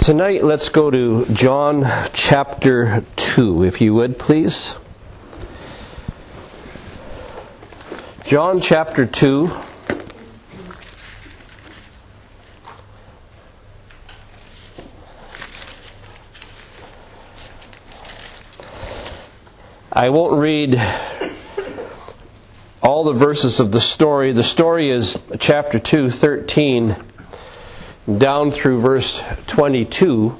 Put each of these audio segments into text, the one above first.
Tonight, let's go to John chapter 2, if you would, please. John chapter 2. I won't read all the verses of the story. The story is chapter 2, 13 down through verse 22.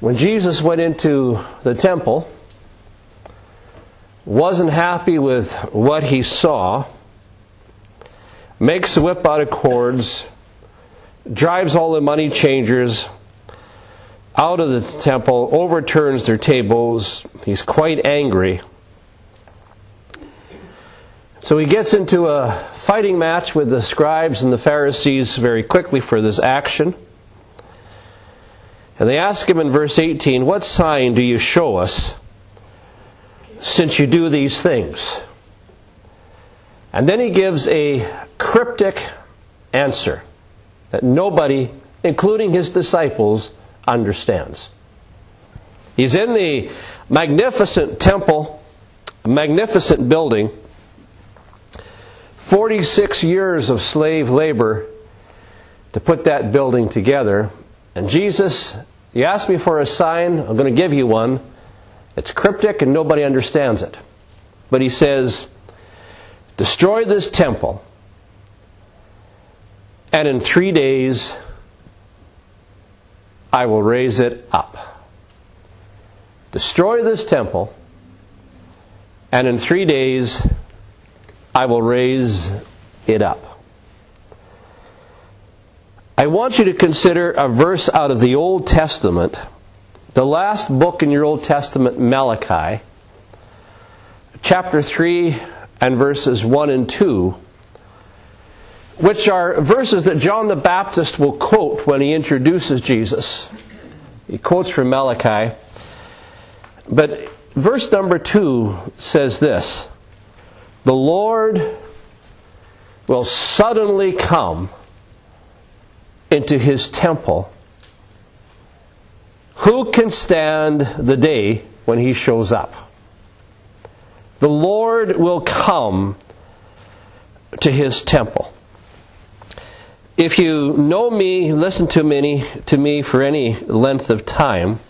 When Jesus went into the temple, wasn't happy with what he saw, makes a whip out of cords, drives all the money changers out of the temple, overturns their tables. He's quite angry. So he gets into a fighting match with the scribes and the Pharisees very quickly for this action. And they ask him in verse 18, What sign do you show us since you do these things? And then he gives a cryptic answer that nobody, including his disciples, understands. He's in the magnificent temple, magnificent building 46 years of slave labor to put that building together. And Jesus, you asked me for a sign, I'm going to give you one. It's cryptic and nobody understands it. But he says, Destroy this temple, and in three days I will raise it up. Destroy this temple, and in three days I will raise it up. I want you to consider a verse out of the Old Testament, the last book in your Old Testament, Malachi, chapter 3 and verses 1 and 2, which are verses that John the Baptist will quote when he introduces Jesus. He quotes from Malachi. But verse number 2 says this the Lord will suddenly come into his temple. Who can stand the day when he shows up? The Lord will come to his temple. If you know me, listen to me, to me for any length of time,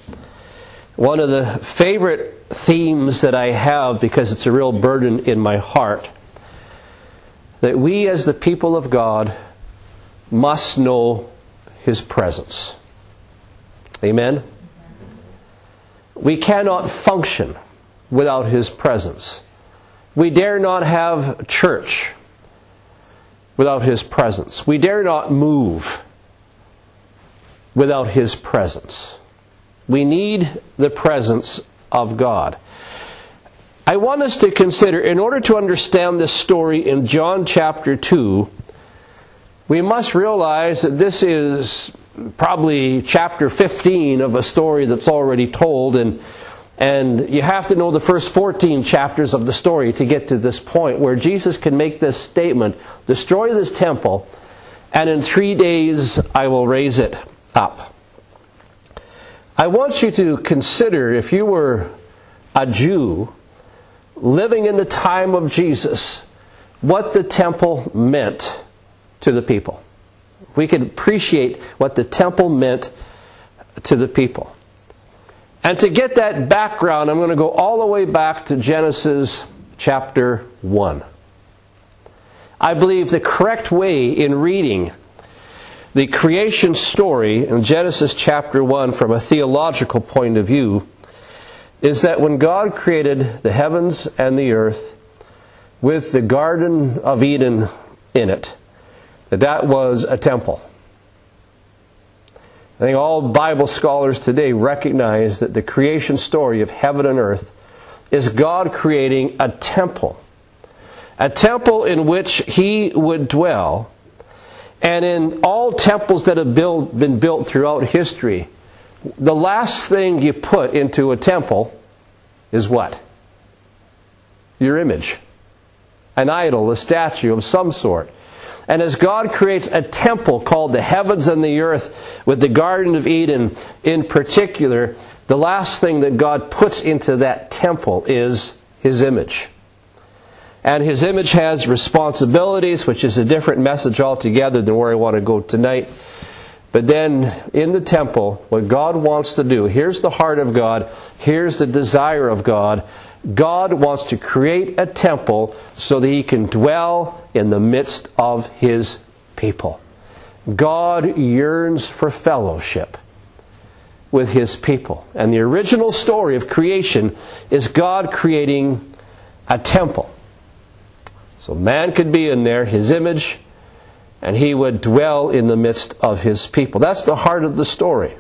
one of the favorite themes that I have because it's a real burden in my heart that we as the people of God must know His presence. Amen? We cannot function without His presence. We dare not have church without His presence. We dare not move without His presence. We need the presence of God. I want us to consider, in order to understand this story in John chapter 2, we must realize that this is probably chapter 15 of a story that's already told, and, and you have to know the first 14 chapters of the story to get to this point where Jesus can make this statement Destroy this temple, and in three days I will raise it up. I want you to consider if you were a Jew living in the time of Jesus, what the temple meant to the people. We could appreciate what the temple meant to the people. And to get that background, I'm going to go all the way back to Genesis chapter 1. I believe the correct way in reading the creation story in Genesis chapter 1 from a theological point of view is that when God created the heavens and the earth with the Garden of Eden in it, that that was a temple. I think all Bible scholars today recognize that the creation story of heaven and earth is God creating a temple. A temple in which He would dwell. And in all temples that have built, been built throughout history, the last thing you put into a temple is what? Your image. An idol, a statue of some sort. And as God creates a temple called the heavens and the earth, with the Garden of Eden in particular, the last thing that God puts into that temple is His image. And His image has responsibilities, which is a different message altogether than where I want to go tonight. But then in the temple, what God wants to do, here's the heart of God, here's the desire of God. God wants to create a temple so that He can dwell in the midst of His people. God yearns for fellowship with His people. And the original story of creation is God creating a temple. So man could be in there, His image, and he would dwell in the midst of his people. That's the heart of the story.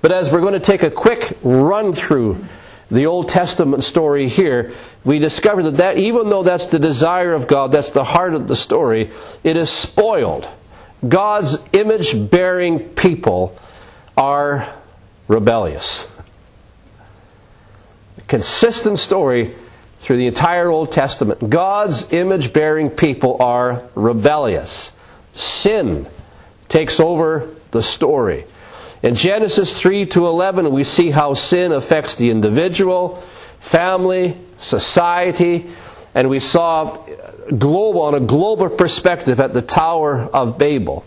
But as we're going to take a quick run through the Old Testament story here, we discover that, that even though that's the desire of God, that's the heart of the story, it is spoiled. God's image bearing people are rebellious. A consistent story through the entire Old Testament. God's image bearing people are rebellious. Sin takes over the story. In Genesis 3 to 11, we see how sin affects the individual, family, society, and we saw global, on a global perspective at the Tower of Babel.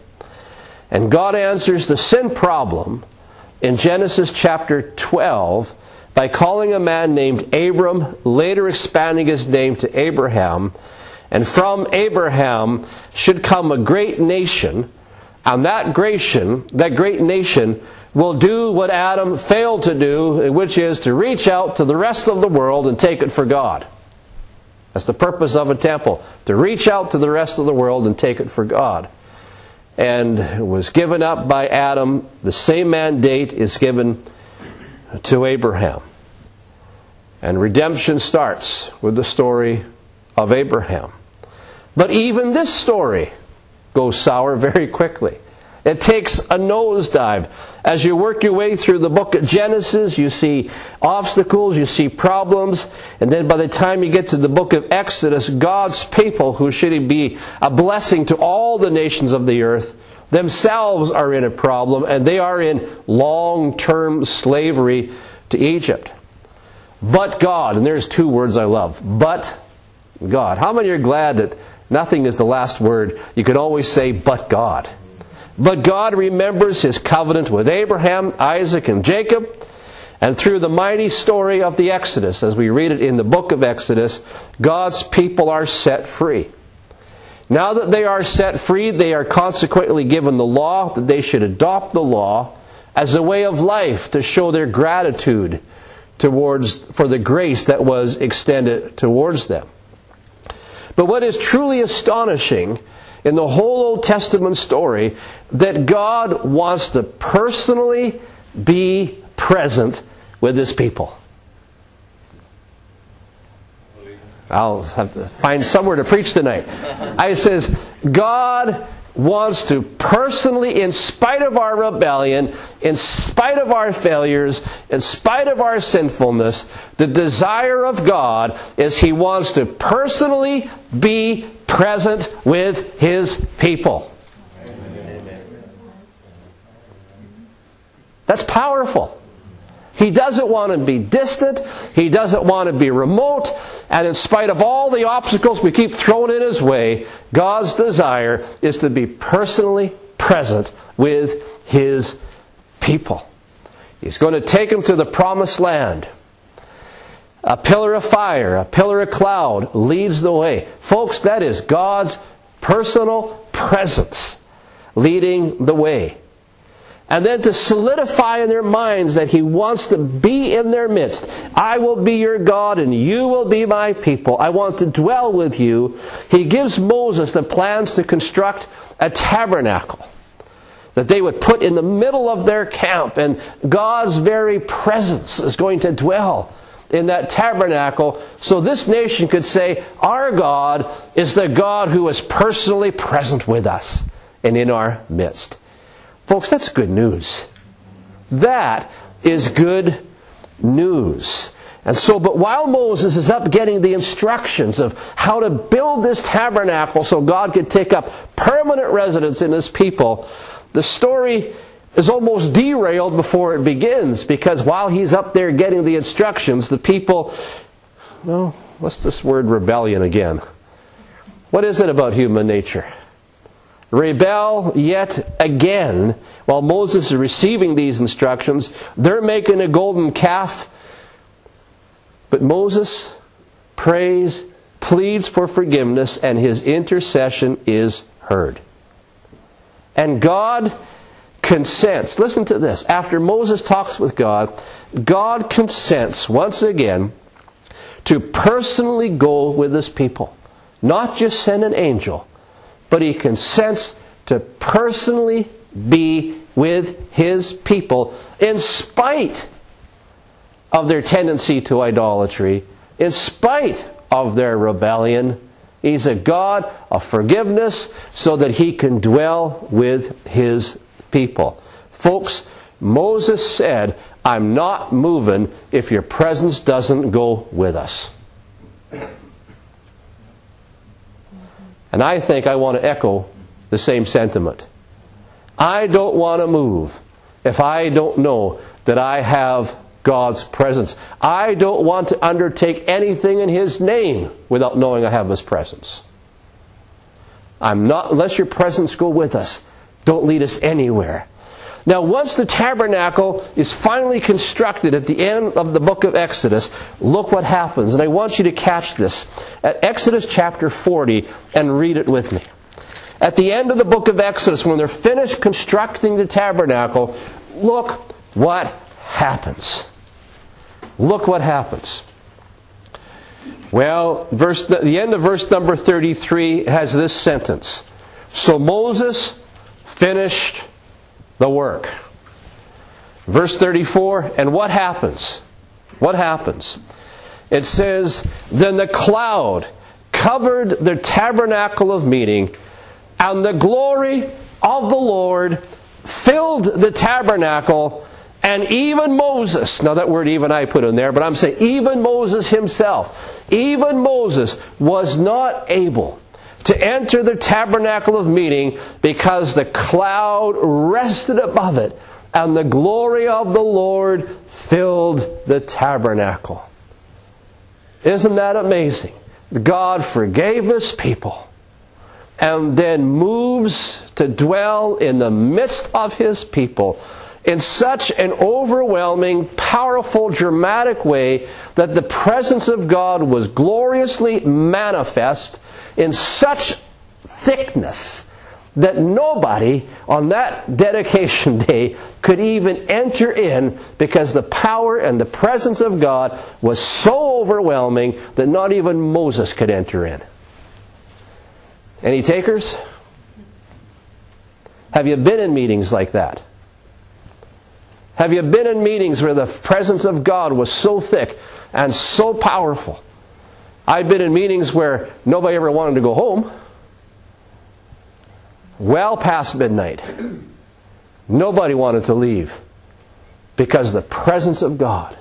And God answers the sin problem in Genesis chapter 12 by calling a man named Abram, later expanding his name to Abraham. And from Abraham should come a great nation, and that that great nation will do what Adam failed to do, which is to reach out to the rest of the world and take it for God. That's the purpose of a temple, to reach out to the rest of the world and take it for God. And was given up by Adam. The same mandate is given to Abraham. And redemption starts with the story of Abraham. But even this story goes sour very quickly. It takes a nosedive. As you work your way through the book of Genesis, you see obstacles, you see problems, and then by the time you get to the book of Exodus, God's people, who should be a blessing to all the nations of the earth, themselves are in a problem, and they are in long term slavery to Egypt. But God, and there's two words I love. But God. How many are glad that nothing is the last word? You can always say, but God. But God remembers his covenant with Abraham, Isaac, and Jacob. And through the mighty story of the Exodus, as we read it in the book of Exodus, God's people are set free. Now that they are set free, they are consequently given the law that they should adopt the law as a way of life to show their gratitude towards for the grace that was extended towards them. But what is truly astonishing in the whole Old Testament story that God wants to personally be present with his people. I'll have to find somewhere to preach tonight. I says, God wants to personally, in spite of our rebellion, in spite of our failures, in spite of our sinfulness, the desire of God is He wants to personally be present with His people. That's powerful. He doesn't want to be distant. He doesn't want to be remote. And in spite of all the obstacles we keep throwing in his way, God's desire is to be personally present with his people. He's going to take them to the promised land. A pillar of fire, a pillar of cloud leads the way. Folks, that is God's personal presence leading the way and then to solidify in their minds that He wants to be in their midst. I will be your God and you will be my people. I want to dwell with you. He gives Moses the plans to construct a tabernacle that they would put in the middle of their camp, and God's very presence is going to dwell in that tabernacle so this nation could say, Our God is the God who is personally present with us and in our midst. Folks, that's good news. That is good news. And so, but while Moses is up getting the instructions of how to build this tabernacle so God could take up permanent residence in his people, the story is almost derailed before it begins because while he's up there getting the instructions, the people, well, what's this word rebellion again? What is it about human nature? Rebel yet again. While Moses is receiving these instructions, they're making a golden calf. But Moses prays, pleads for forgiveness, and his intercession is heard. And God consents. Listen to this. After Moses talks with God, God consents once again to personally go with his people. Not just send an angel, but he consents to personally be with his people in spite of their tendency to idolatry, in spite of their rebellion. He's a God of forgiveness so that he can dwell with his people. Folks, Moses said, I'm not moving if your presence doesn't go with us. And I think I want to echo the same sentiment. I don't want to move if I don't know that I have God's presence. I don't want to undertake anything in His name without knowing I have His presence. I'm not, unless your presence go with us, don't lead us anywhere. Now, once the tabernacle is finally constructed at the end of the book of Exodus, look what happens. And I want you to catch this. At Exodus chapter 40, and read it with me. At the end of the book of Exodus, when they're finished constructing the tabernacle, look what happens. Look what happens. Well, verse, the end of verse number 33 has this sentence. So Moses finished the work. Verse 34, and what happens? What happens? It says, Then the cloud covered the tabernacle of meeting, and the glory of the Lord filled the tabernacle, and even Moses, now that word even I put in there, but I'm saying even Moses himself, even Moses was not able to enter the tabernacle of meeting because the cloud rested above it and the glory of the Lord filled the tabernacle. Isn't that amazing? God forgave his people and then moves to dwell in the midst of his people in such an overwhelming, powerful, dramatic way that the presence of God was gloriously manifest in such thickness that nobody on that dedication day could even enter in because the power and the presence of God was so overwhelming that not even Moses could enter in. Any takers? Have you been in meetings like that? Have you been in meetings where the presence of God was so thick and so powerful I've been in meetings where nobody ever wanted to go home. Well past midnight. Nobody wanted to leave because the presence of God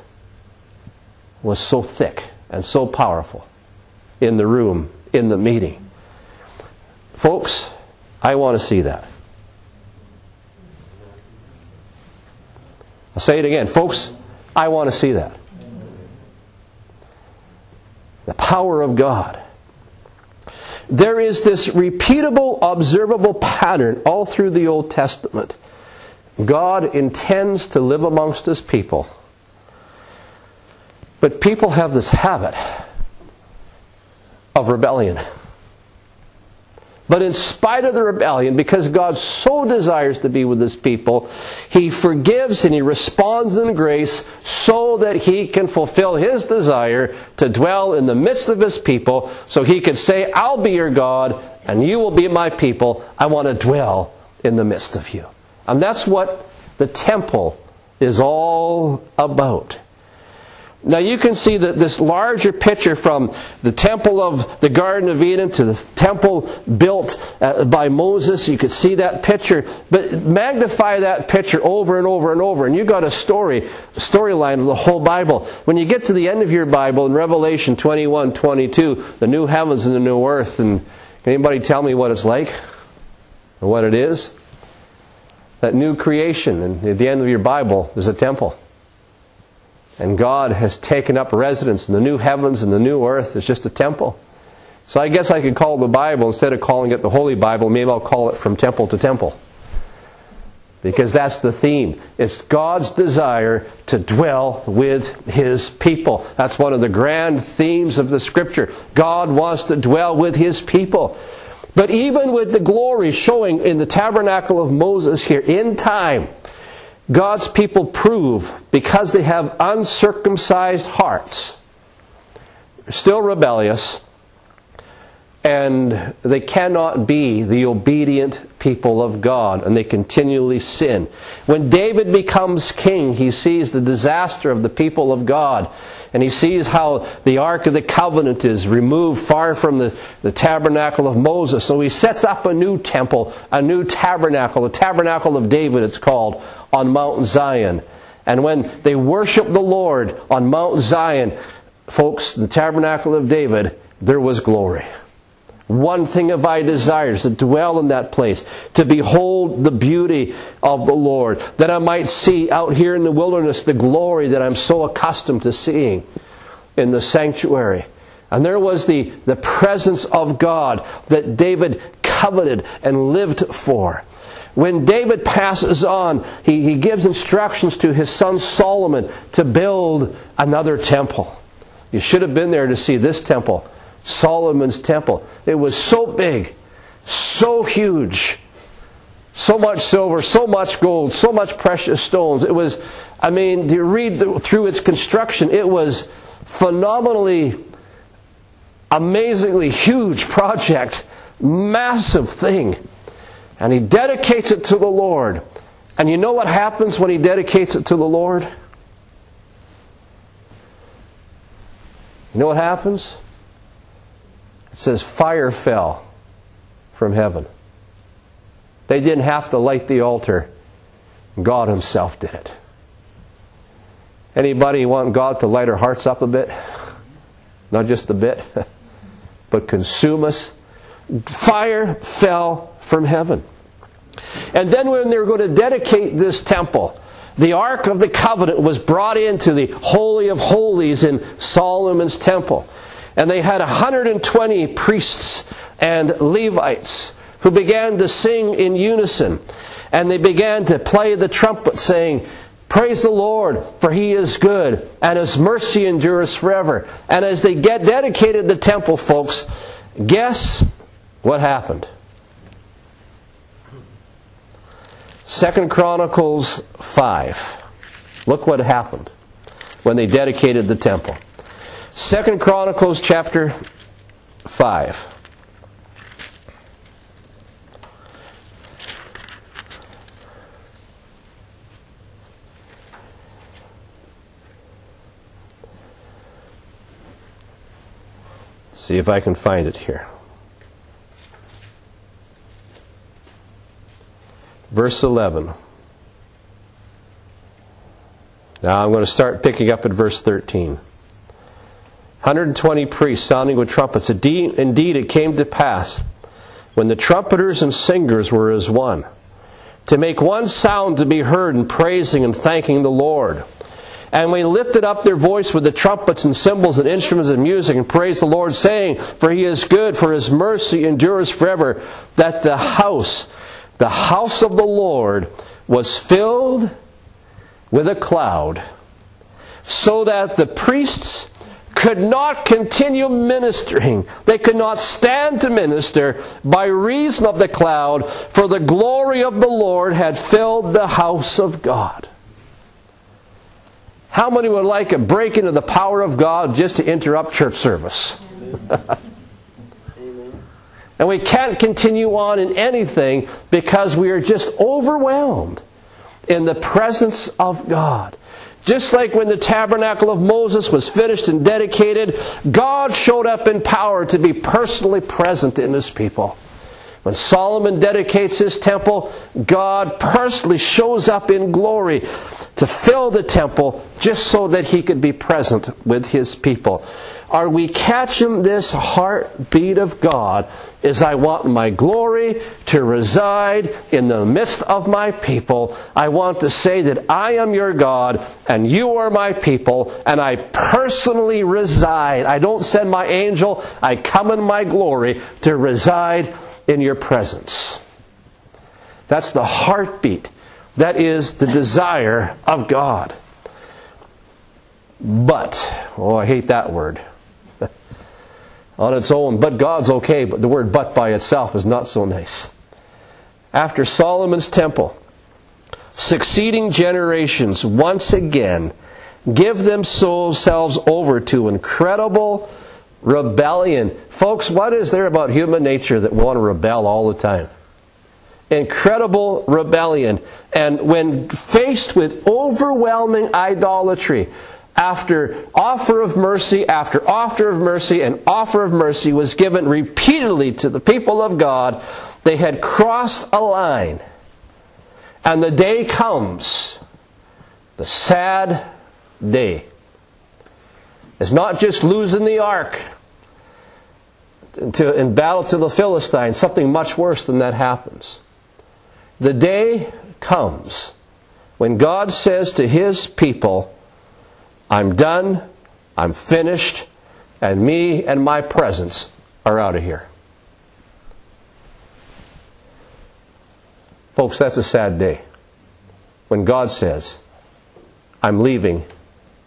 was so thick and so powerful in the room, in the meeting. Folks, I want to see that. I'll say it again. Folks, I want to see that the power of God. There is this repeatable, observable pattern all through the Old Testament. God intends to live amongst His people. But people have this habit of rebellion. But in spite of the rebellion, because God so desires to be with his people, he forgives and he responds in grace so that he can fulfill his desire to dwell in the midst of his people, so he could say, I'll be your God and you will be my people. I want to dwell in the midst of you. And that's what the temple is all about. Now you can see that this larger picture from the temple of the Garden of Eden to the temple built uh, by Moses. You could see that picture, but magnify that picture over and over and over, and you got a story, storyline of the whole Bible. When you get to the end of your Bible in Revelation 21, 22, the new heavens and the new earth, and can anybody tell me what it's like or what it is? That new creation, and at the end of your Bible, there's a temple. And God has taken up residence in the new heavens and the new earth. It's just a temple. So I guess I could call the Bible, instead of calling it the Holy Bible, maybe I'll call it from temple to temple. Because that's the theme. It's God's desire to dwell with His people. That's one of the grand themes of the Scripture. God wants to dwell with His people. But even with the glory showing in the tabernacle of Moses here in time, God's people prove because they have uncircumcised hearts, still rebellious, and they cannot be the obedient people of God, and they continually sin. When David becomes king, he sees the disaster of the people of God, and he sees how the Ark of the Covenant is removed far from the, the tabernacle of Moses. So he sets up a new temple, a new tabernacle, the tabernacle of David, it's called, on Mount Zion. And when they worship the Lord on Mount Zion, folks, the tabernacle of David, there was glory. One thing have I desired to dwell in that place, to behold the beauty of the Lord, that I might see out here in the wilderness the glory that I'm so accustomed to seeing in the sanctuary. And there was the, the presence of God that David coveted and lived for. When David passes on, he, he gives instructions to his son Solomon to build another temple. You should have been there to see this temple, Solomon's temple. It was so big, so huge, so much silver, so much gold, so much precious stones. It was, I mean, to read the, through its construction, it was phenomenally, amazingly huge project, massive thing. And he dedicates it to the Lord. And you know what happens when he dedicates it to the Lord? You know what happens? It says fire fell from heaven. They didn't have to light the altar. God himself did it. Anybody want God to light our hearts up a bit? Not just a bit, but consume us. Fire fell from heaven. And then when they were going to dedicate this temple, the Ark of the Covenant was brought into the Holy of Holies in Solomon's temple. And they had 120 priests and Levites who began to sing in unison. And they began to play the trumpet, saying, Praise the Lord, for he is good, and his mercy endures forever. And as they get dedicated the temple, folks, guess what happened? Second Chronicles 5. Look what happened when they dedicated the temple. Second Chronicles chapter 5. See if I can find it here. Verse 11. Now I'm going to start picking up at verse 13. 120 priests sounding with trumpets. Indeed, it came to pass when the trumpeters and singers were as one, to make one sound to be heard in praising and thanking the Lord. And we lifted up their voice with the trumpets and cymbals and instruments of music and praised the Lord, saying, For he is good, for his mercy endures forever, that the house the house of the Lord was filled with a cloud, so that the priests could not continue ministering. They could not stand to minister by reason of the cloud, for the glory of the Lord had filled the house of God. How many would like a break into the power of God just to interrupt church service? And we can't continue on in anything because we are just overwhelmed in the presence of God. Just like when the tabernacle of Moses was finished and dedicated, God showed up in power to be personally present in his people. When Solomon dedicates his temple, God personally shows up in glory to fill the temple just so that he could be present with his people. Are we catching this heartbeat of God? Is I want my glory to reside in the midst of my people. I want to say that I am your God and you are my people and I personally reside. I don't send my angel. I come in my glory to reside in your presence. That's the heartbeat. That is the desire of God. But, oh, I hate that word. On its own, but God's okay, but the word but by itself is not so nice. After Solomon's temple, succeeding generations once again give themselves over to incredible rebellion. Folks, what is there about human nature that want to rebel all the time? Incredible rebellion. And when faced with overwhelming idolatry, after offer of mercy after offer of mercy and offer of mercy was given repeatedly to the people of God, they had crossed a line. And the day comes, the sad day. It's not just losing the ark to, in battle to the Philistines, something much worse than that happens. The day comes when God says to his people, I'm done, I'm finished, and me and my presence are out of here. Folks, that's a sad day. When God says, I'm leaving,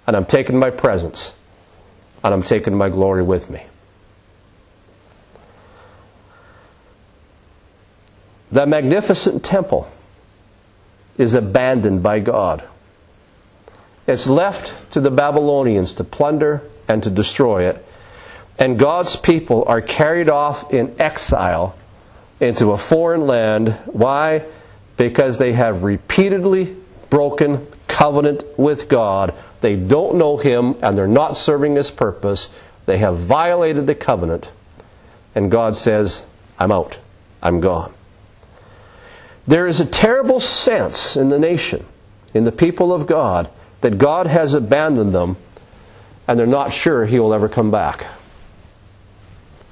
and I'm taking my presence, and I'm taking my glory with me. The magnificent temple is abandoned by God. It's left to the Babylonians to plunder and to destroy it. And God's people are carried off in exile into a foreign land. Why? Because they have repeatedly broken covenant with God. They don't know Him and they're not serving His purpose. They have violated the covenant. And God says, I'm out. I'm gone. There is a terrible sense in the nation, in the people of God, that God has abandoned them and they're not sure He will ever come back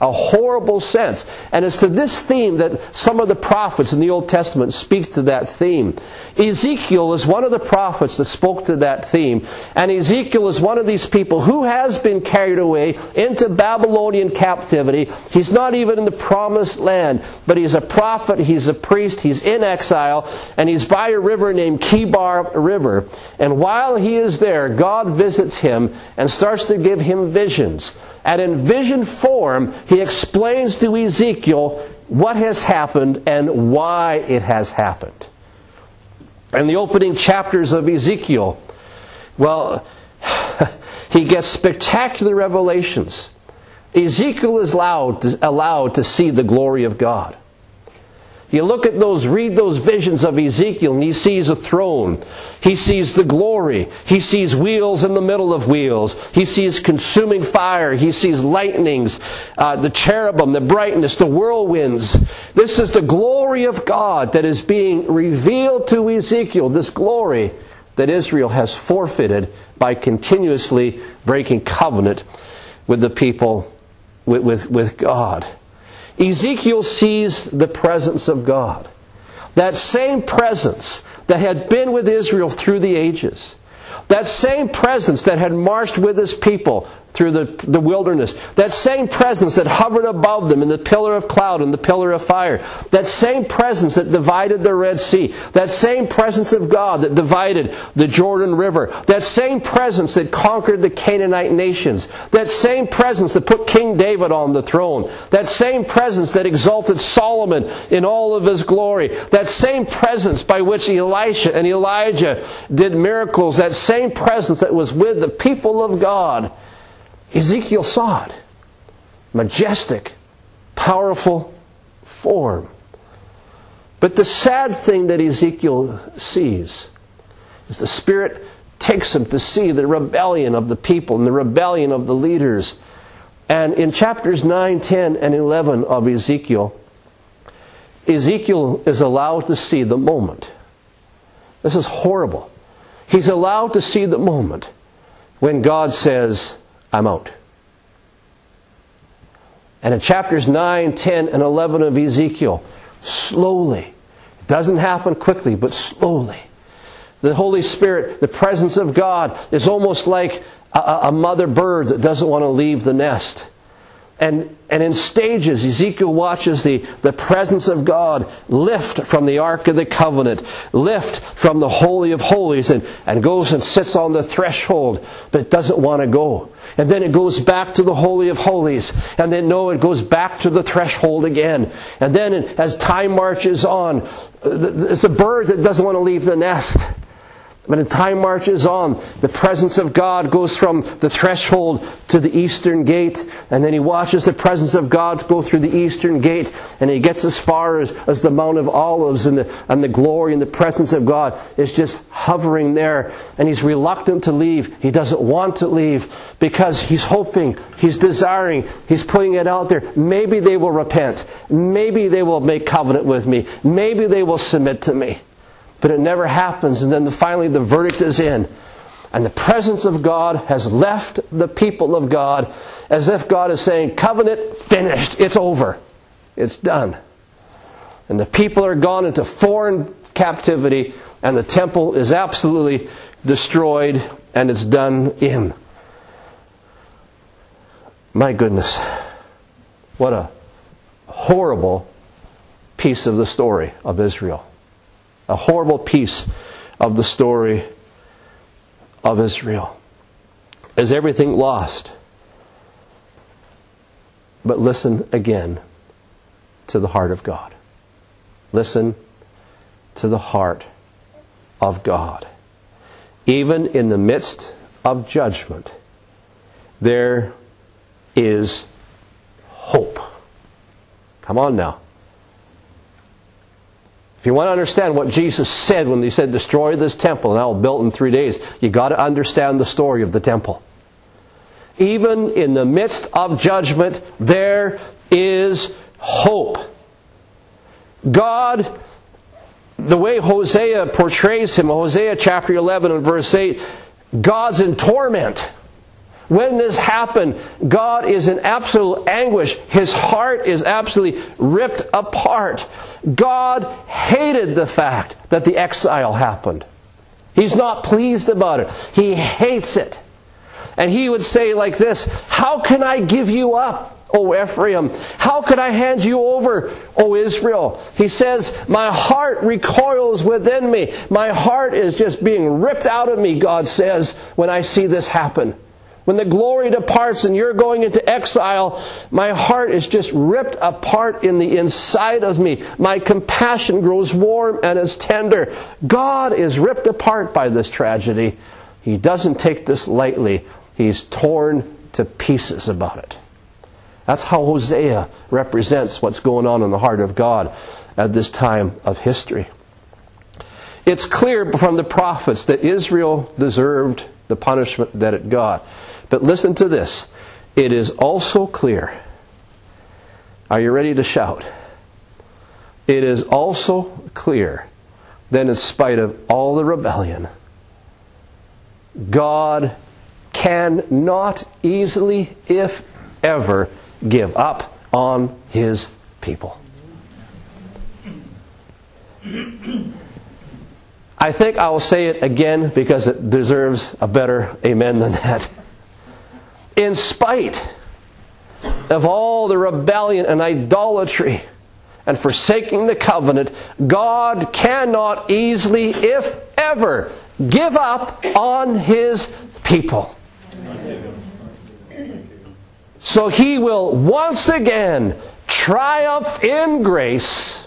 a horrible sense. And it's to this theme that some of the prophets in the Old Testament speak to that theme. Ezekiel is one of the prophets that spoke to that theme. And Ezekiel is one of these people who has been carried away into Babylonian captivity. He's not even in the promised land, but he's a prophet, he's a priest, he's in exile, and he's by a river named Chebar River. And while he is there, God visits him and starts to give him visions. And in vision form, he explains to Ezekiel what has happened and why it has happened. In the opening chapters of Ezekiel, well, he gets spectacular revelations. Ezekiel is allowed to, allowed to see the glory of God. You look at those, read those visions of Ezekiel, and he sees a throne. He sees the glory. He sees wheels in the middle of wheels. He sees consuming fire. He sees lightnings, uh, the cherubim, the brightness, the whirlwinds. This is the glory of God that is being revealed to Ezekiel, this glory that Israel has forfeited by continuously breaking covenant with the people, with, with, with God. Ezekiel sees the presence of God. That same presence that had been with Israel through the ages. That same presence that had marched with his people through the, the wilderness. That same presence that hovered above them in the pillar of cloud and the pillar of fire. That same presence that divided the Red Sea. That same presence of God that divided the Jordan River. That same presence that conquered the Canaanite nations. That same presence that put King David on the throne. That same presence that exalted Solomon in all of his glory. That same presence by which Elisha and Elijah did miracles. That same presence that was with the people of God Ezekiel saw it. Majestic, powerful form. But the sad thing that Ezekiel sees is the Spirit takes him to see the rebellion of the people and the rebellion of the leaders. And in chapters 9, 10, and 11 of Ezekiel, Ezekiel is allowed to see the moment. This is horrible. He's allowed to see the moment when God says, I'm out. And in chapters 9, 10, and 11 of Ezekiel, slowly, it doesn't happen quickly, but slowly, the Holy Spirit, the presence of God, is almost like a, a mother bird that doesn't want to leave the nest. And, and in stages, Ezekiel watches the, the presence of God lift from the Ark of the Covenant, lift from the Holy of Holies, and, and goes and sits on the threshold, but doesn't want to go. And then it goes back to the Holy of Holies. And then, no, it goes back to the threshold again. And then, as time marches on, it's a bird that doesn't want to leave the nest. But as time marches on, the presence of God goes from the threshold to the eastern gate, and then he watches the presence of God go through the eastern gate, and he gets as far as, as the Mount of Olives, and the, and the glory and the presence of God is just hovering there, and he's reluctant to leave. He doesn't want to leave because he's hoping, he's desiring, he's putting it out there. Maybe they will repent. Maybe they will make covenant with me. Maybe they will submit to me but it never happens. And then finally the verdict is in. And the presence of God has left the people of God as if God is saying, Covenant finished, it's over, it's done. And the people are gone into foreign captivity, and the temple is absolutely destroyed, and it's done in. My goodness, what a horrible piece of the story of Israel a horrible piece of the story of Israel. Is everything lost? But listen again to the heart of God. Listen to the heart of God. Even in the midst of judgment, there is hope. Come on now. If you want to understand what Jesus said when he said, destroy this temple and I'll build in three days, you got to understand the story of the temple. Even in the midst of judgment, there is hope. God, the way Hosea portrays him, Hosea chapter 11 and verse 8, God's in torment. When this happened, God is in absolute anguish. His heart is absolutely ripped apart. God hated the fact that the exile happened. He's not pleased about it. He hates it. And he would say like this, How can I give you up? O Ephraim? How could I hand you over, O Israel? He says, My heart recoils within me. My heart is just being ripped out of me, God says, when I see this happen. When the glory departs and you're going into exile, my heart is just ripped apart in the inside of me. My compassion grows warm and is tender. God is ripped apart by this tragedy. He doesn't take this lightly. He's torn to pieces about it. That's how Hosea represents what's going on in the heart of God at this time of history. It's clear from the prophets that Israel deserved the punishment that it got. But listen to this. It is also clear. Are you ready to shout? It is also clear that in spite of all the rebellion, God cannot easily, if ever, give up on his people. I think I will say it again because it deserves a better amen than that in spite of all the rebellion and idolatry and forsaking the covenant, God cannot easily, if ever, give up on his people. So he will once again triumph in grace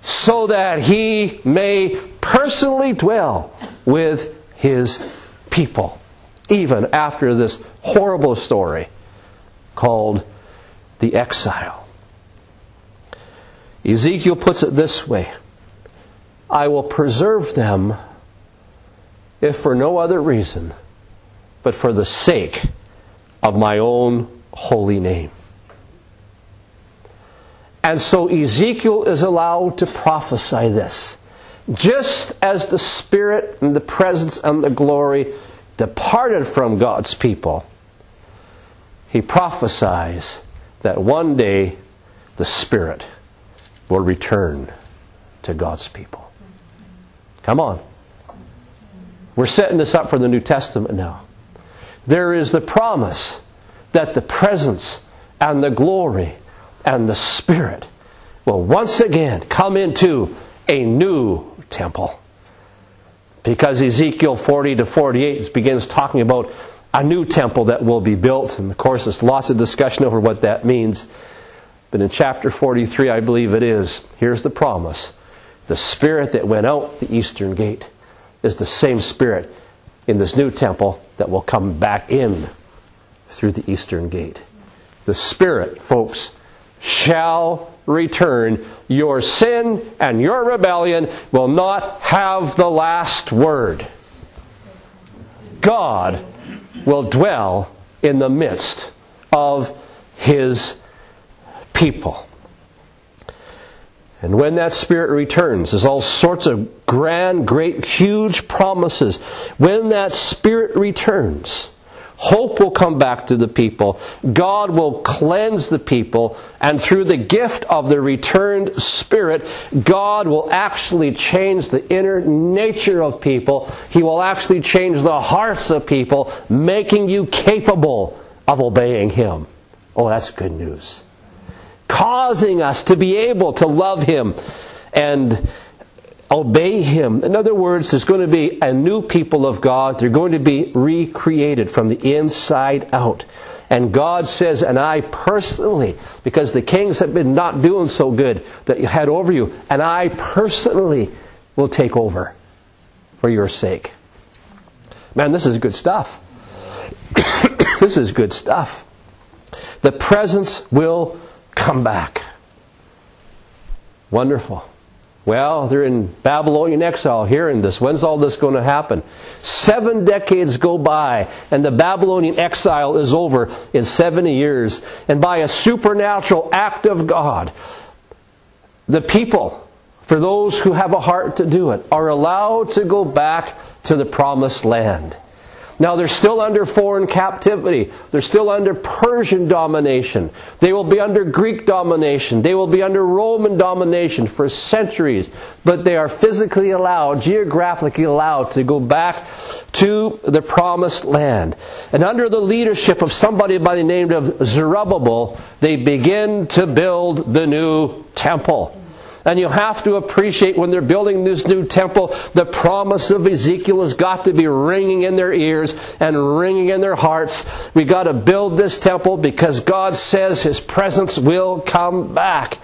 so that he may personally dwell with his people even after this horrible story called the exile. Ezekiel puts it this way I will preserve them if for no other reason, but for the sake of my own holy name. And so Ezekiel is allowed to prophesy this. Just as the Spirit and the presence and the glory departed from God's people, he prophesies that one day the Spirit will return to God's people. Come on. We're setting this up for the New Testament now. There is the promise that the presence and the glory and the Spirit will once again come into a new temple. Because Ezekiel 40 to 48 begins talking about a new temple that will be built. And of course, there's lots of discussion over what that means. But in chapter 43, I believe it is, here's the promise. The Spirit that went out the eastern gate is the same Spirit in this new temple that will come back in through the eastern gate. The Spirit, folks, shall return. Your sin and your rebellion will not have the last word. God will dwell in the midst of his people. And when that Spirit returns, there's all sorts of grand, great, huge promises. When that Spirit returns, Hope will come back to the people. God will cleanse the people. And through the gift of the returned Spirit, God will actually change the inner nature of people. He will actually change the hearts of people, making you capable of obeying Him. Oh, that's good news. Causing us to be able to love Him and obey Him. In other words, there's going to be a new people of God. They're going to be recreated from the inside out. And God says, and I personally, because the kings have been not doing so good that you had over you, and I personally will take over for your sake. Man, this is good stuff. this is good stuff. The presence will come back. Wonderful. Well, they're in Babylonian exile hearing this. When's all this going to happen? Seven decades go by, and the Babylonian exile is over in 70 years. And by a supernatural act of God, the people, for those who have a heart to do it, are allowed to go back to the promised land. Now they're still under foreign captivity. They're still under Persian domination. They will be under Greek domination. They will be under Roman domination for centuries. But they are physically allowed, geographically allowed to go back to the promised land. And under the leadership of somebody by the name of Zerubbabel, they begin to build the new temple. And you have to appreciate when they're building this new temple, the promise of Ezekiel has got to be ringing in their ears and ringing in their hearts. We got to build this temple because God says His presence will come back.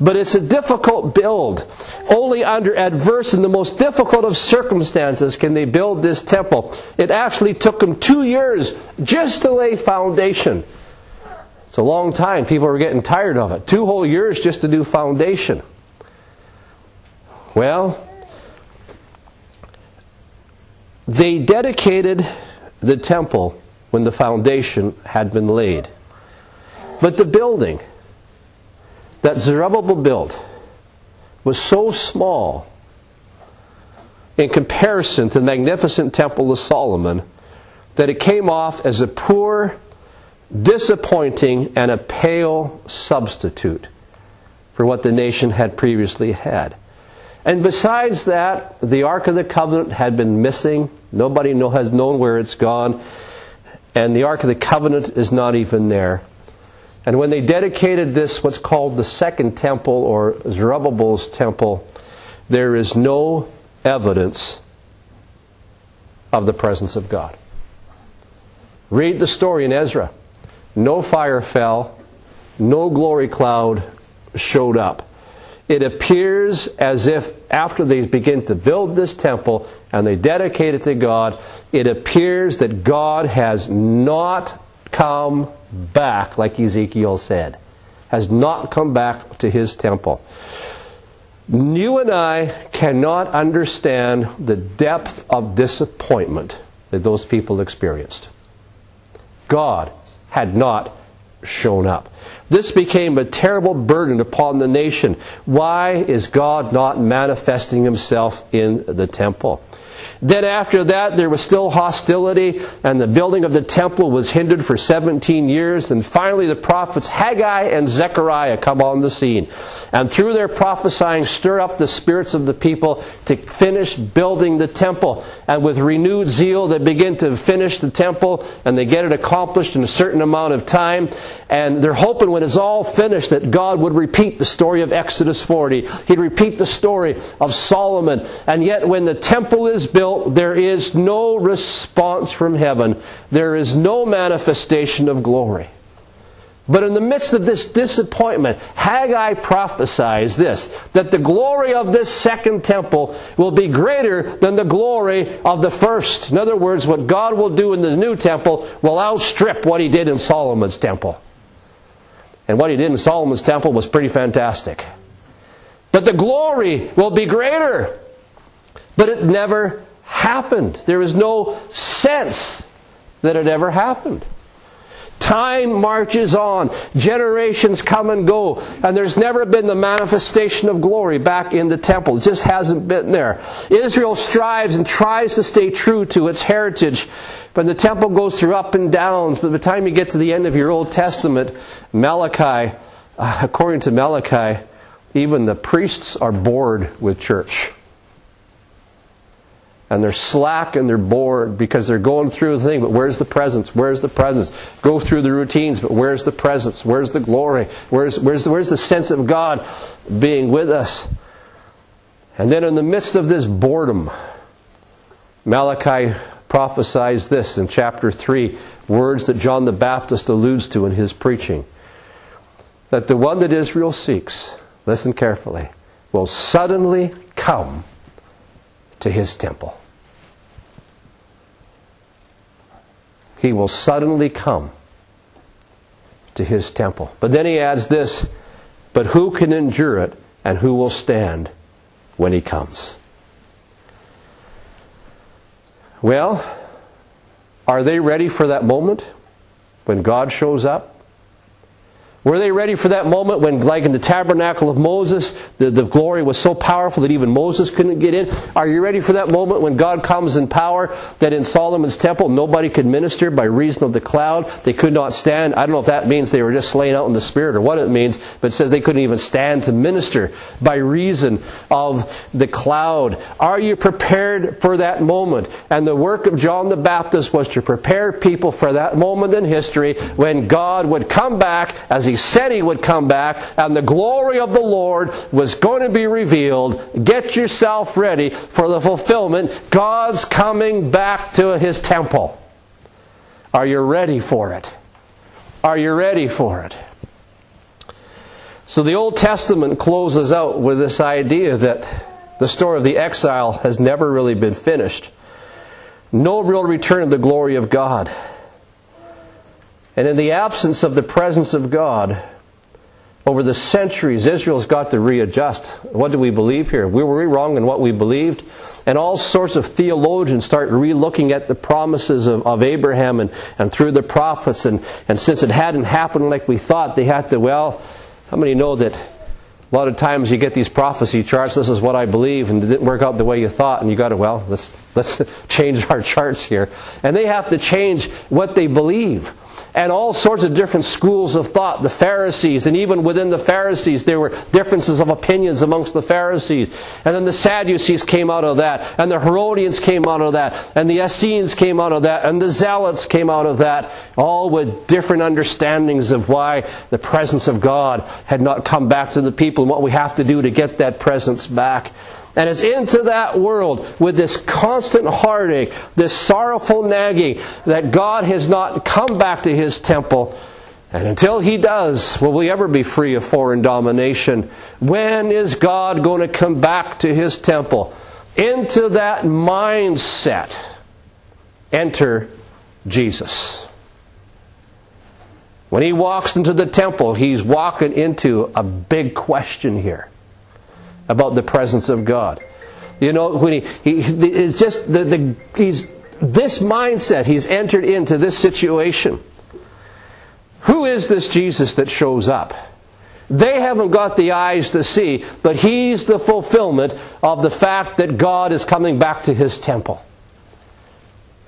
But it's a difficult build. Only under adverse and the most difficult of circumstances can they build this temple. It actually took them two years just to lay foundation. It's a long time. People are getting tired of it. Two whole years just to do foundation. Well, they dedicated the temple when the foundation had been laid. But the building that Zerubbabel built was so small in comparison to the magnificent temple of Solomon that it came off as a poor, disappointing, and a pale substitute for what the nation had previously had. And besides that, the Ark of the Covenant had been missing. Nobody know, has known where it's gone. And the Ark of the Covenant is not even there. And when they dedicated this, what's called the Second Temple or Zerubbabel's Temple, there is no evidence of the presence of God. Read the story in Ezra. No fire fell, no glory cloud showed up it appears as if after they begin to build this temple and they dedicate it to God, it appears that God has not come back, like Ezekiel said, has not come back to his temple. You and I cannot understand the depth of disappointment that those people experienced. God had not shown up. This became a terrible burden upon the nation. Why is God not manifesting himself in the temple? Then after that, there was still hostility, and the building of the temple was hindered for 17 years. And finally, the prophets Haggai and Zechariah come on the scene. And through their prophesying, stir up the spirits of the people to finish building the temple. And with renewed zeal, they begin to finish the temple, and they get it accomplished in a certain amount of time. And they're hoping when it's all finished that God would repeat the story of Exodus 40. He'd repeat the story of Solomon. And yet, when the temple is built, there is no response from heaven. There is no manifestation of glory. But in the midst of this disappointment, Haggai prophesies this that the glory of this second temple will be greater than the glory of the first. In other words, what God will do in the new temple will outstrip what he did in Solomon's temple. And what he did in Solomon's temple was pretty fantastic. But the glory will be greater. But it never happened. There is no sense that it ever happened. Time marches on, generations come and go, and there's never been the manifestation of glory back in the temple. It just hasn't been there. Israel strives and tries to stay true to its heritage, but the temple goes through up and downs. By the time you get to the end of your Old Testament, Malachi, uh, according to Malachi, even the priests are bored with church and they're slack and they're bored because they're going through the thing, but where's the presence? Where's the presence? Go through the routines, but where's the presence? Where's the glory? Where's, where's, where's the sense of God being with us? And then in the midst of this boredom, Malachi prophesies this in chapter 3, words that John the Baptist alludes to in his preaching. That the one that Israel seeks, listen carefully, will suddenly come to his temple. He will suddenly come to his temple. But then he adds this But who can endure it, and who will stand when he comes? Well, are they ready for that moment when God shows up? Were they ready for that moment when, like in the tabernacle of Moses, the, the glory was so powerful that even Moses couldn't get in? Are you ready for that moment when God comes in power that in Solomon's temple nobody could minister by reason of the cloud? They could not stand. I don't know if that means they were just slain out in the spirit or what it means, but it says they couldn't even stand to minister by reason of the cloud. Are you prepared for that moment? And the work of John the Baptist was to prepare people for that moment in history when God would come back as he he said he would come back, and the glory of the Lord was going to be revealed. Get yourself ready for the fulfillment. God's coming back to his temple. Are you ready for it? Are you ready for it? So the Old Testament closes out with this idea that the story of the exile has never really been finished. No real return of the glory of God. And in the absence of the presence of God, over the centuries, Israel's got to readjust. What do we believe here? We Were we wrong in what we believed? And all sorts of theologians start re-looking at the promises of, of Abraham and, and through the prophets. And, and since it hadn't happened like we thought, they had to, well, how many know that a lot of times you get these prophecy charts, this is what I believe, and it didn't work out the way you thought, and you got to, well, let's, let's change our charts here. And they have to change what they believe and all sorts of different schools of thought. The Pharisees, and even within the Pharisees, there were differences of opinions amongst the Pharisees. And then the Sadducees came out of that, and the Herodians came out of that, and the Essenes came out of that, and the Zealots came out of that, all with different understandings of why the presence of God had not come back to the people and what we have to do to get that presence back. And it's into that world with this constant heartache, this sorrowful nagging that God has not come back to His temple. And until He does, will we ever be free of foreign domination? When is God going to come back to His temple? Into that mindset, enter Jesus. When He walks into the temple, He's walking into a big question here. About the presence of God. You know, when he, he it's just the, the he's this mindset he's entered into this situation. Who is this Jesus that shows up? They haven't got the eyes to see, but he's the fulfillment of the fact that God is coming back to his temple.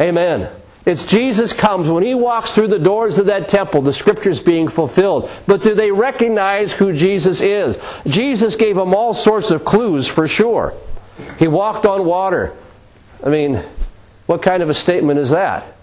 Amen. It's Jesus comes when he walks through the doors of that temple, the scriptures being fulfilled. But do they recognize who Jesus is? Jesus gave them all sorts of clues for sure. He walked on water. I mean, what kind of a statement is that?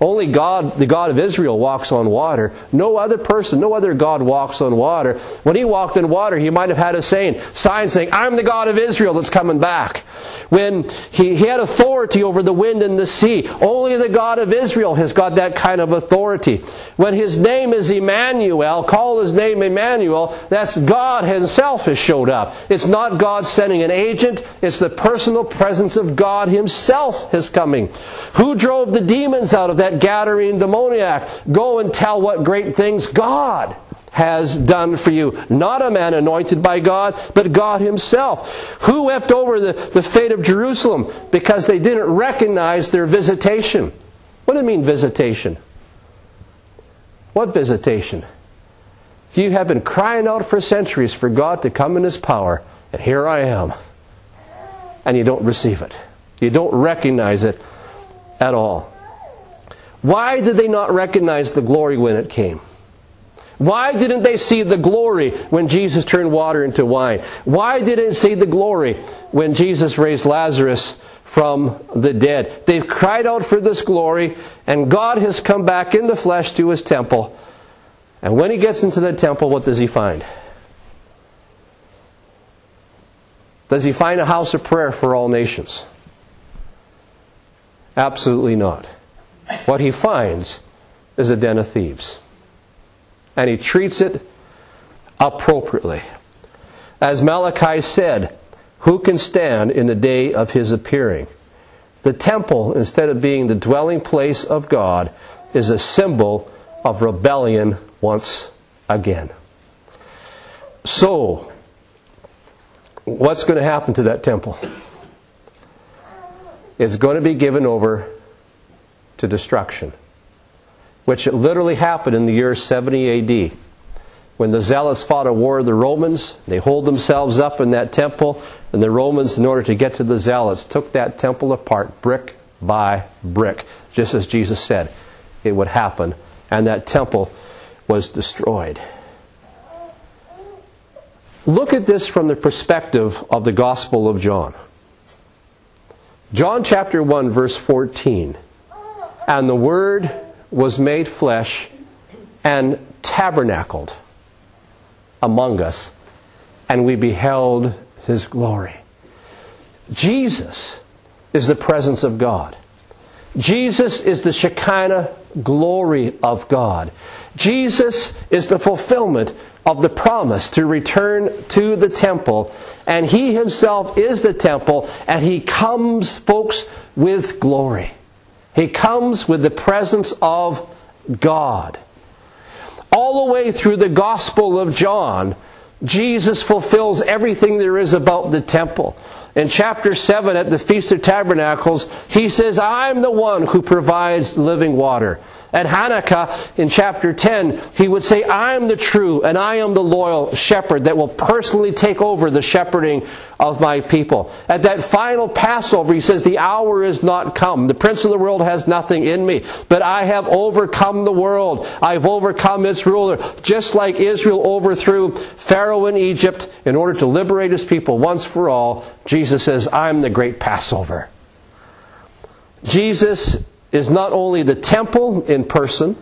Only God, the God of Israel, walks on water. No other person, no other God walks on water. When he walked on water, he might have had a saying, sign saying, I'm the God of Israel that's coming back. When he, he had authority over the wind and the sea, only the God of Israel has got that kind of authority. When his name is Emmanuel, call his name Emmanuel, that's God himself has showed up. It's not God sending an agent, it's the personal presence of God himself is coming. Who drove the demons out of that that Gadarene demoniac. Go and tell what great things God has done for you. Not a man anointed by God, but God Himself. Who wept over the, the fate of Jerusalem because they didn't recognize their visitation? What do you mean, visitation? What visitation? You have been crying out for centuries for God to come in His power, and here I am. And you don't receive it. You don't recognize it at all. Why did they not recognize the glory when it came? Why didn't they see the glory when Jesus turned water into wine? Why didn't they see the glory when Jesus raised Lazarus from the dead? They've cried out for this glory, and God has come back in the flesh to his temple. And when he gets into the temple, what does he find? Does he find a house of prayer for all nations? Absolutely not what he finds is a den of thieves. And he treats it appropriately. As Malachi said, who can stand in the day of his appearing? The temple, instead of being the dwelling place of God, is a symbol of rebellion once again. So, what's going to happen to that temple? It's going to be given over to destruction, which it literally happened in the year 70 AD. When the Zealots fought a war with the Romans, they hold themselves up in that temple, and the Romans, in order to get to the Zealots, took that temple apart brick by brick, just as Jesus said it would happen, and that temple was destroyed. Look at this from the perspective of the Gospel of John. John chapter 1, verse 14. And the Word was made flesh and tabernacled among us, and we beheld his glory. Jesus is the presence of God. Jesus is the Shekinah glory of God. Jesus is the fulfillment of the promise to return to the temple, and He Himself is the temple, and He comes, folks, with glory. He comes with the presence of God. All the way through the Gospel of John, Jesus fulfills everything there is about the temple. In chapter 7 at the Feast of Tabernacles, he says, I'm the one who provides living water. At Hanukkah, in chapter 10, he would say, I am the true and I am the loyal shepherd that will personally take over the shepherding of my people. At that final Passover, he says, The hour is not come. The prince of the world has nothing in me, but I have overcome the world. I've overcome its ruler. Just like Israel overthrew Pharaoh in Egypt in order to liberate his people once for all, Jesus says, I'm the great Passover. Jesus is not only the temple in person,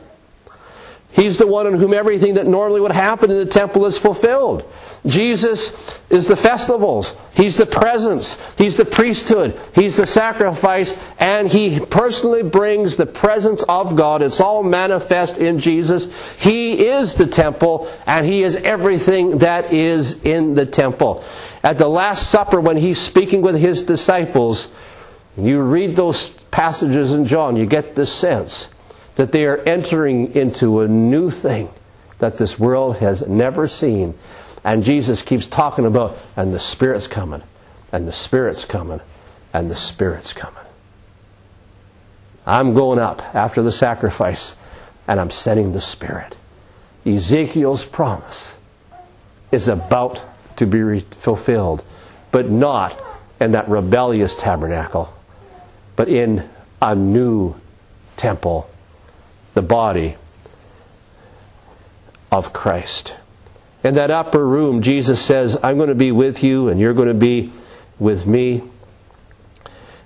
He's the one in whom everything that normally would happen in the temple is fulfilled. Jesus is the festivals. He's the presence. He's the priesthood. He's the sacrifice. And He personally brings the presence of God. It's all manifest in Jesus. He is the temple and He is everything that is in the temple. At the Last Supper, when He's speaking with His disciples, you read those passages in John, you get the sense that they are entering into a new thing that this world has never seen. And Jesus keeps talking about, and the Spirit's coming, and the Spirit's coming, and the Spirit's coming. I'm going up after the sacrifice, and I'm sending the Spirit. Ezekiel's promise is about to be fulfilled, but not in that rebellious tabernacle, but in a new temple, the body of Christ. In that upper room, Jesus says, I'm going to be with you and you're going to be with me.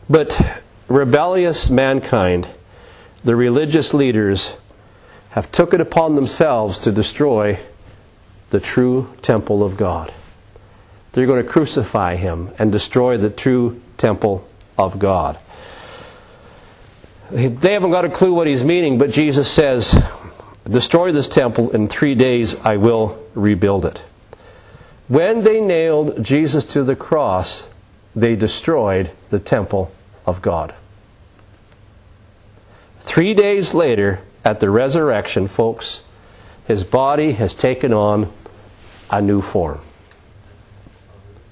But rebellious mankind, the religious leaders, have took it upon themselves to destroy the true temple of God. They're going to crucify him and destroy the true temple of God. They haven't got a clue what he's meaning, but Jesus says, Destroy this temple, in three days I will rebuild it. When they nailed Jesus to the cross, they destroyed the temple of God. Three days later, at the resurrection, folks, his body has taken on a new form.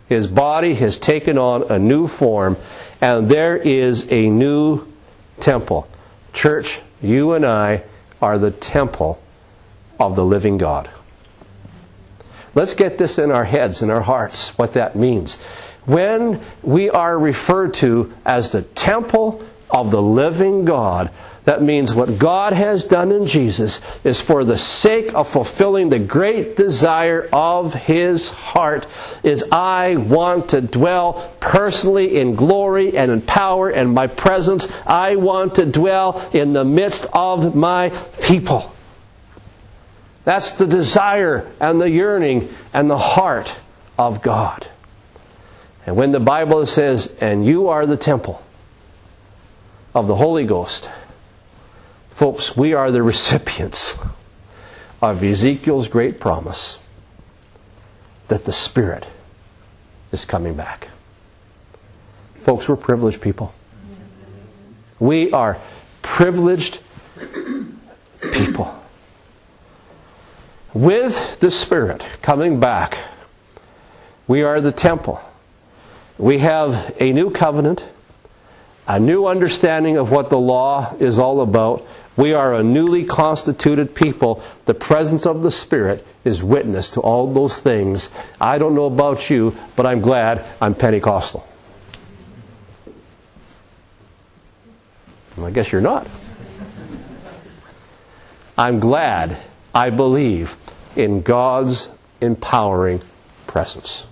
His body has taken on a new form, and there is a new temple. Church, you and I are the temple of the living God. Let's get this in our heads, in our hearts, what that means. When we are referred to as the temple of the living God, that means what God has done in Jesus is for the sake of fulfilling the great desire of His heart is I want to dwell personally in glory and in power and my presence. I want to dwell in the midst of my people. That's the desire and the yearning and the heart of God. And when the Bible says, and you are the temple of the Holy Ghost, Folks, we are the recipients of Ezekiel's great promise that the Spirit is coming back. Folks, we're privileged people. We are privileged people. With the Spirit coming back, we are the temple. We have a new covenant, a new understanding of what the law is all about. We are a newly constituted people. The presence of the Spirit is witness to all those things. I don't know about you, but I'm glad I'm Pentecostal. I guess you're not. I'm glad I believe in God's empowering presence.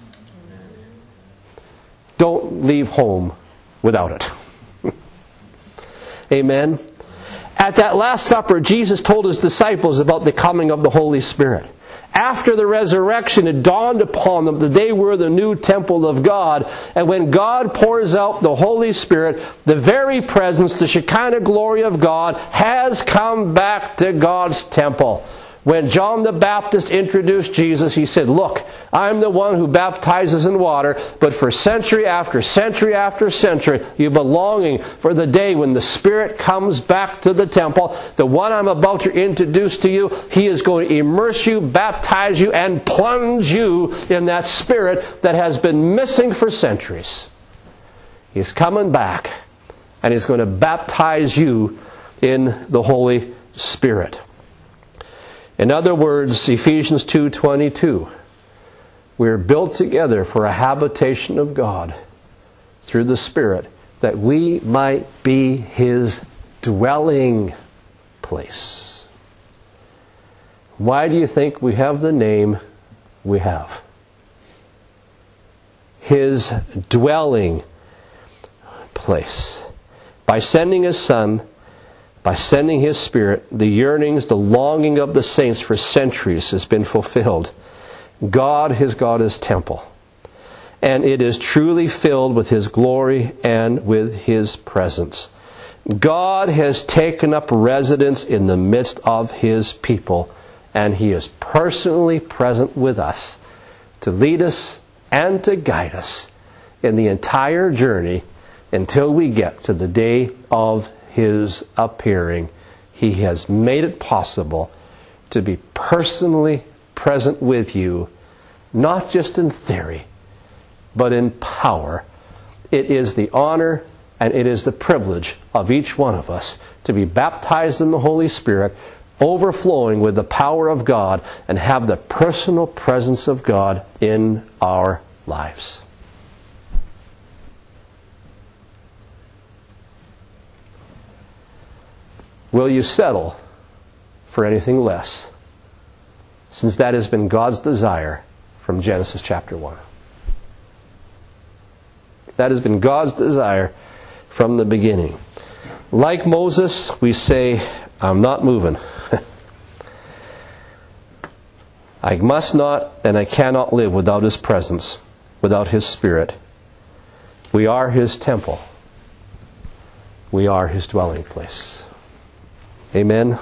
Don't leave home without it. Amen. At that Last Supper, Jesus told his disciples about the coming of the Holy Spirit. After the resurrection, it dawned upon them that they were the new temple of God. And when God pours out the Holy Spirit, the very presence, the Shekinah glory of God, has come back to God's temple. When John the Baptist introduced Jesus, he said, Look, I'm the one who baptizes in water, but for century after century after century, you've been longing for the day when the Spirit comes back to the temple. The one I'm about to introduce to you, he is going to immerse you, baptize you, and plunge you in that Spirit that has been missing for centuries. He's coming back, and he's going to baptize you in the Holy Spirit. In other words, Ephesians 2:22, we're built together for a habitation of God through the Spirit that we might be his dwelling place. Why do you think we have the name we have? His dwelling place. By sending his son by sending His Spirit, the yearnings, the longing of the saints for centuries has been fulfilled. God has got His temple. And it is truly filled with His glory and with His presence. God has taken up residence in the midst of His people, and He is personally present with us to lead us and to guide us in the entire journey until we get to the day of his appearing, he has made it possible to be personally present with you not just in theory, but in power. It is the honor and it is the privilege of each one of us to be baptized in the Holy Spirit, overflowing with the power of God, and have the personal presence of God in our lives. Will you settle for anything less? Since that has been God's desire from Genesis chapter 1. That has been God's desire from the beginning. Like Moses, we say, I'm not moving. I must not and I cannot live without His presence, without His Spirit. We are His temple. We are His dwelling place. Amen.